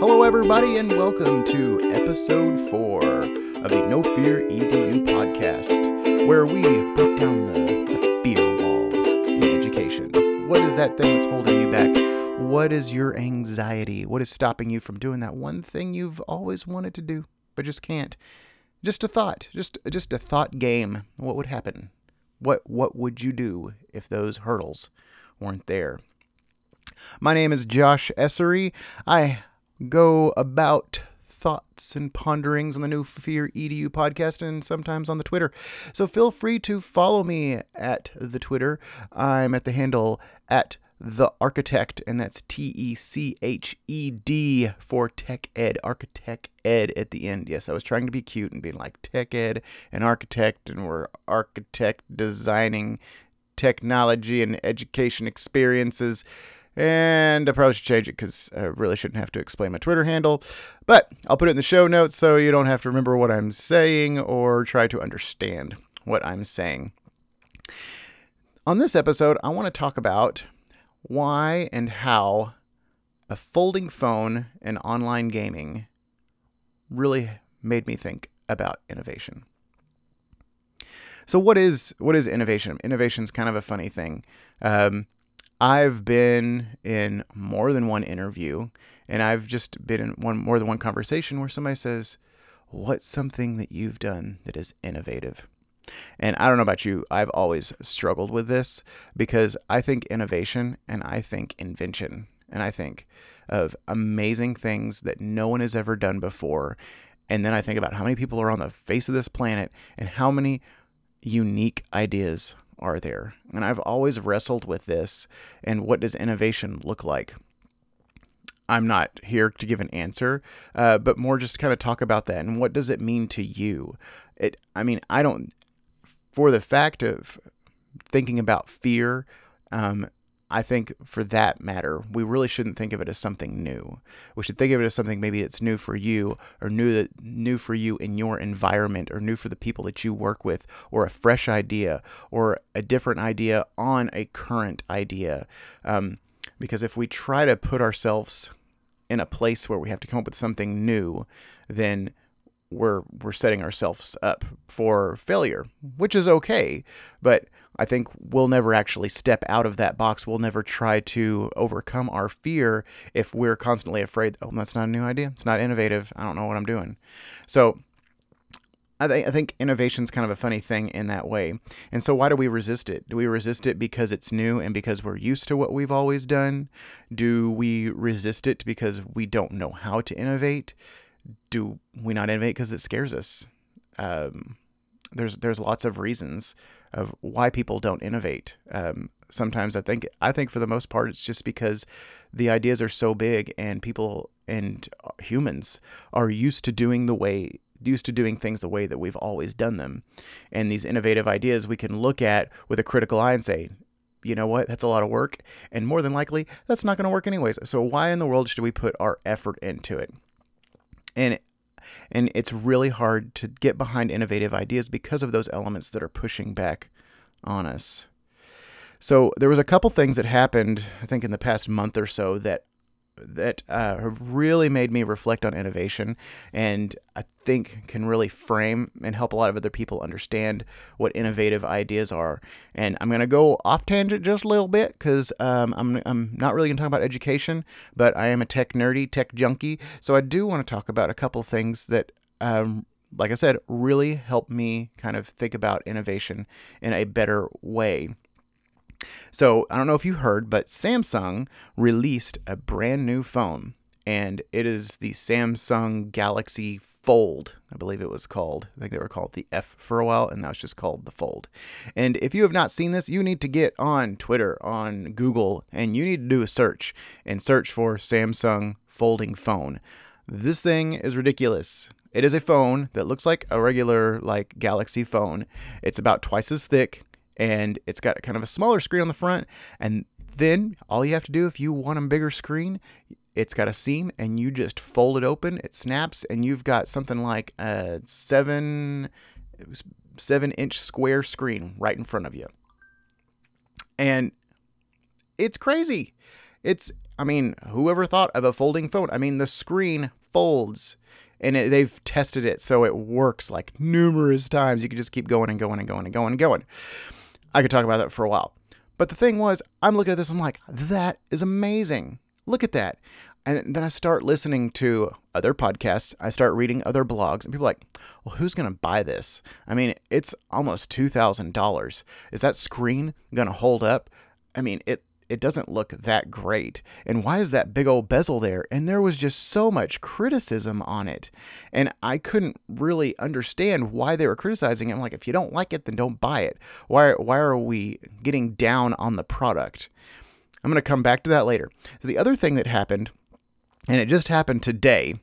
Hello, everybody, and welcome to episode four of the No Fear EDU podcast, where we broke down the, the fear wall in education. What is that thing that's holding you back? What is your anxiety? What is stopping you from doing that one thing you've always wanted to do but just can't? Just a thought, just just a thought game. What would happen? What what would you do if those hurdles weren't there? My name is Josh Essery. I go about thoughts and ponderings on the No Fear EDU podcast and sometimes on the Twitter. So feel free to follow me at the Twitter. I'm at the handle at the architect, and that's T E C H E D for tech ed, architect ed at the end. Yes, I was trying to be cute and being like tech ed and architect, and we're architect designing technology and education experiences. And I probably should change it because I really shouldn't have to explain my Twitter handle. But I'll put it in the show notes so you don't have to remember what I'm saying or try to understand what I'm saying. On this episode, I want to talk about why and how a folding phone and online gaming really made me think about innovation. So what is what is innovation? Innovation is kind of a funny thing. Um, I've been in more than one interview, and I've just been in one more than one conversation where somebody says, "What's something that you've done that is innovative?" And I don't know about you, I've always struggled with this because I think innovation and I think invention and I think of amazing things that no one has ever done before. And then I think about how many people are on the face of this planet and how many unique ideas are there? And I've always wrestled with this and what does innovation look like? I'm not here to give an answer, uh, but more just to kind of talk about that and what does it mean to you? It, I mean, I don't, for the fact of thinking about fear, um, I think for that matter, we really shouldn't think of it as something new. We should think of it as something maybe that's new for you or new that new for you in your environment or new for the people that you work with or a fresh idea or a different idea on a current idea. Um, because if we try to put ourselves in a place where we have to come up with something new, then we're we're setting ourselves up for failure, which is okay, but I think we'll never actually step out of that box. We'll never try to overcome our fear if we're constantly afraid, oh, that's not a new idea. It's not innovative. I don't know what I'm doing. So I, th- I think innovation is kind of a funny thing in that way. And so, why do we resist it? Do we resist it because it's new and because we're used to what we've always done? Do we resist it because we don't know how to innovate? Do we not innovate because it scares us? Um, there's there's lots of reasons of why people don't innovate. Um, sometimes I think I think for the most part it's just because the ideas are so big and people and humans are used to doing the way used to doing things the way that we've always done them. And these innovative ideas we can look at with a critical eye and say, you know what, that's a lot of work. And more than likely, that's not going to work anyways. So why in the world should we put our effort into it? And and it's really hard to get behind innovative ideas because of those elements that are pushing back on us. So there was a couple things that happened, I think, in the past month or so that that uh, have really made me reflect on innovation and I think can really frame and help a lot of other people understand what innovative ideas are. And I'm going to go off tangent just a little bit because um, I'm, I'm not really going to talk about education, but I am a tech nerdy, tech junkie. So I do want to talk about a couple things that um, like I said, really help me kind of think about innovation in a better way. So, I don't know if you heard, but Samsung released a brand new phone, and it is the Samsung Galaxy Fold, I believe it was called. I think they were called the F for a while, and now it's just called the Fold. And if you have not seen this, you need to get on Twitter, on Google, and you need to do a search and search for Samsung folding phone. This thing is ridiculous. It is a phone that looks like a regular like Galaxy phone. It's about twice as thick and it's got kind of a smaller screen on the front and then all you have to do if you want a bigger screen, it's got a seam and you just fold it open, it snaps and you've got something like a 7 7 inch square screen right in front of you. And it's crazy. It's, I mean, whoever thought of a folding phone? I mean, the screen folds and it, they've tested it so it works like numerous times. You can just keep going and going and going and going and going. I could talk about that for a while. But the thing was, I'm looking at this, I'm like, that is amazing. Look at that. And then I start listening to other podcasts. I start reading other blogs, and people are like, well, who's going to buy this? I mean, it's almost $2,000. Is that screen going to hold up? I mean, it it doesn't look that great. And why is that big old bezel there? And there was just so much criticism on it. And I couldn't really understand why they were criticizing it. I'm like, if you don't like it, then don't buy it. Why, why are we getting down on the product? I'm going to come back to that later. The other thing that happened, and it just happened today,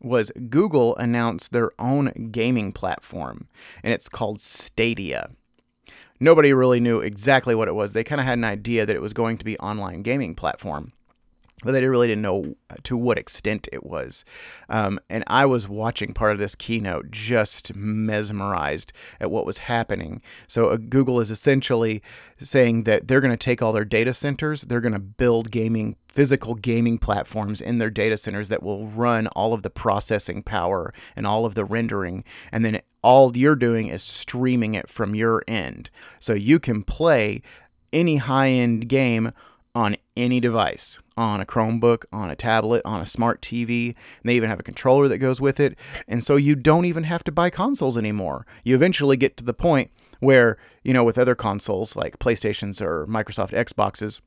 was Google announced their own gaming platform, and it's called Stadia nobody really knew exactly what it was. They kind of had an idea that it was going to be online gaming platform but they really didn't know to what extent it was. Um, and I was watching part of this keynote just mesmerized at what was happening. So, uh, Google is essentially saying that they're going to take all their data centers, they're going to build gaming, physical gaming platforms in their data centers that will run all of the processing power and all of the rendering. And then all you're doing is streaming it from your end. So, you can play any high end game on any device on a Chromebook, on a tablet, on a smart TV. And they even have a controller that goes with it. And so you don't even have to buy consoles anymore. You eventually get to the point where, you know, with other consoles like PlayStations or Microsoft Xboxes,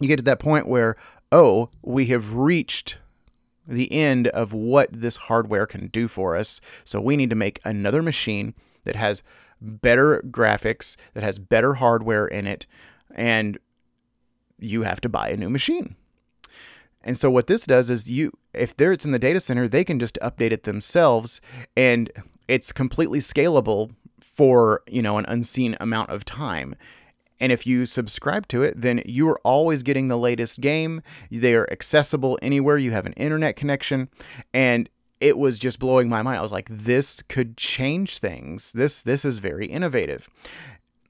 you get to that point where, oh, we have reached the end of what this hardware can do for us. So we need to make another machine that has better graphics, that has better hardware in it, and you have to buy a new machine. And so what this does is you if there it's in the data center, they can just update it themselves and it's completely scalable for, you know, an unseen amount of time. And if you subscribe to it, then you're always getting the latest game. They are accessible anywhere you have an internet connection. And it was just blowing my mind. I was like, this could change things. This this is very innovative.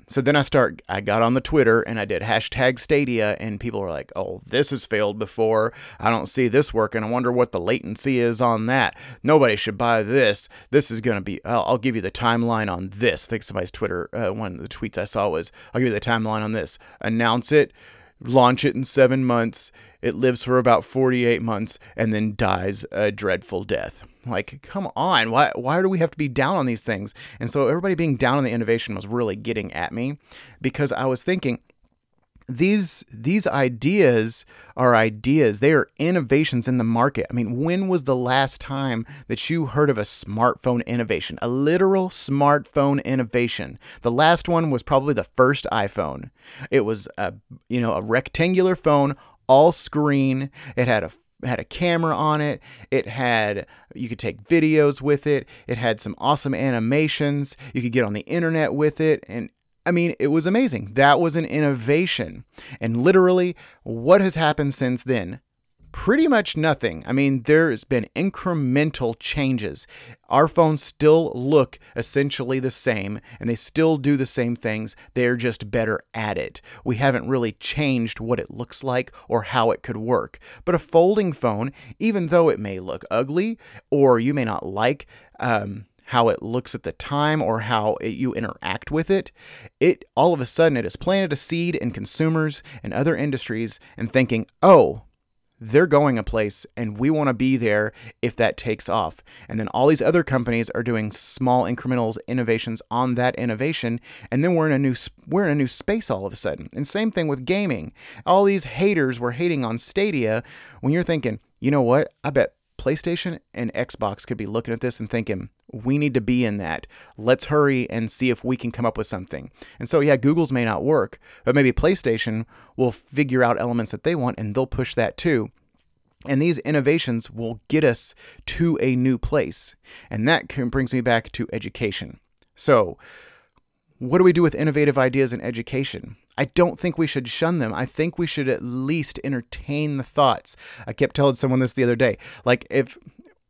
So then I start, I got on the Twitter and I did hashtag Stadia, and people were like, oh, this has failed before. I don't see this working. I wonder what the latency is on that. Nobody should buy this. This is going to be, I'll, I'll, give you the timeline on this. I think somebody's Twitter, uh, one of the tweets I saw was, I'll give you the timeline on this. Announce it, launch it in seven months. It lives for about 48 months and then dies a dreadful death. Like, come on, why why do we have to be down on these things? And so everybody being down on the innovation was really getting at me because I was thinking these these ideas are ideas they are innovations in the market i mean when was the last time that you heard of a smartphone innovation a literal smartphone innovation the last one was probably the first iphone it was a you know a rectangular phone all screen it had a had a camera on it. It had you could take videos with it. It had some awesome animations. You could get on the internet with it and I mean, it was amazing. That was an innovation. And literally, what has happened since then? pretty much nothing. I mean, there's been incremental changes. Our phones still look essentially the same and they still do the same things. They're just better at it. We haven't really changed what it looks like or how it could work. But a folding phone, even though it may look ugly or you may not like, um, how it looks at the time or how it, you interact with it, it all of a sudden it has planted a seed in consumers and other industries and thinking, oh, they're going a place and we want to be there if that takes off. And then all these other companies are doing small incremental innovations on that innovation and then we're in a new we're in a new space all of a sudden. And same thing with gaming. All these haters were hating on Stadia when you're thinking, "You know what? I bet PlayStation and Xbox could be looking at this and thinking, we need to be in that. Let's hurry and see if we can come up with something. And so, yeah, Google's may not work, but maybe PlayStation will figure out elements that they want and they'll push that too. And these innovations will get us to a new place. And that brings me back to education. So, what do we do with innovative ideas in education? I don't think we should shun them. I think we should at least entertain the thoughts. I kept telling someone this the other day. Like, if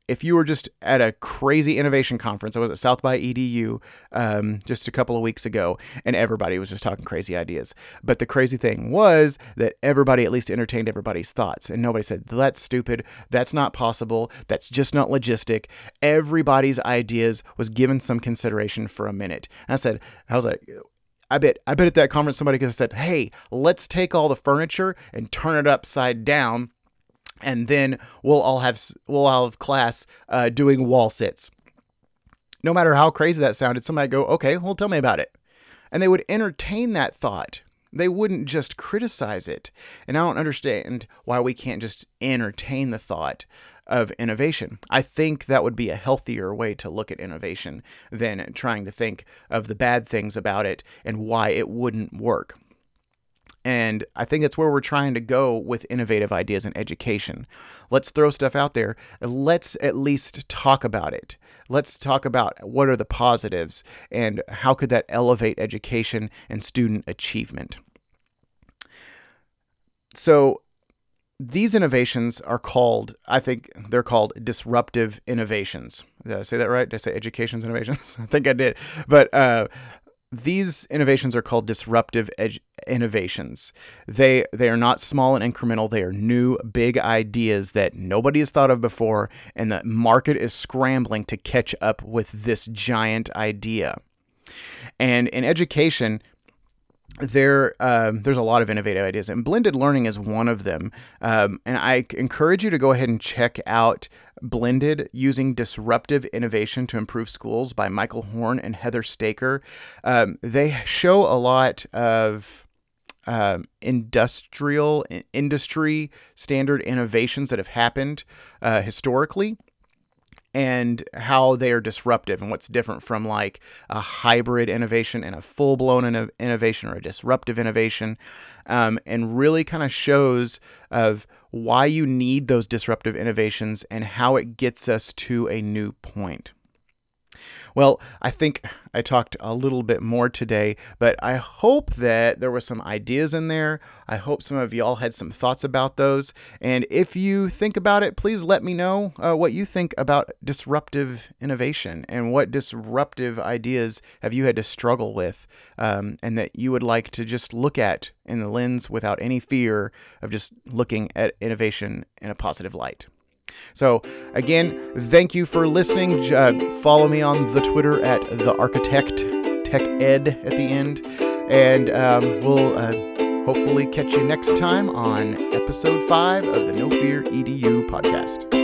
if you were just at a crazy innovation conference, I was at South by EDU um, just a couple of weeks ago, and everybody was just talking crazy ideas. But the crazy thing was that everybody at least entertained everybody's thoughts, and nobody said, That's stupid. That's not possible. That's just not logistic. Everybody's ideas was given some consideration for a minute. And I said, I was like, I bet I bet at that conference somebody could have said, "Hey, let's take all the furniture and turn it upside down and then we'll all have we'll all have class uh, doing wall sits. No matter how crazy that sounded, somebody go, okay, well, tell me about it, and they would entertain that thought. They wouldn't just criticize it. And I don't understand why we can't just entertain the thought of innovation. I think that would be a healthier way to look at innovation than trying to think of the bad things about it and why it wouldn't work. And I think that's where we're trying to go with innovative ideas in education. Let's throw stuff out there. Let's at least talk about it. Let's talk about what are the positives and how could that elevate education and student achievement. So, these innovations are called, I think they're called disruptive innovations. Did I say that right? Did I say education's innovations? I think I did. But uh, these innovations are called disruptive ed- innovations. They they are not small and incremental. They are new, big ideas that nobody has thought of before, and the market is scrambling to catch up with this giant idea. And in education, there um, there's a lot of innovative ideas and blended learning is one of them um, and i encourage you to go ahead and check out blended using disruptive innovation to improve schools by michael horn and heather staker. Um, they show a lot of um, industrial industry standard innovations that have happened uh, historically and how they are disruptive and what's different from like a hybrid innovation and a full blown innovation or a disruptive innovation, um, and really kind of shows of why you need those disruptive innovations and how it gets us to a new point. Well, I think I talked a little bit more today, but I hope that there were some ideas in there. I hope some of y'all had some thoughts about those. And if you think about it, please let me know uh, what you think about disruptive innovation and what disruptive ideas have you had to struggle with um, and that you would like to just look at in the lens without any fear of just looking at innovation in a positive light. So, again, thank you for listening. Uh, follow me on the Twitter at the Architect Tech Ed at the end, and um, we'll uh, hopefully catch you next time on episode five of the No Fear EDU podcast.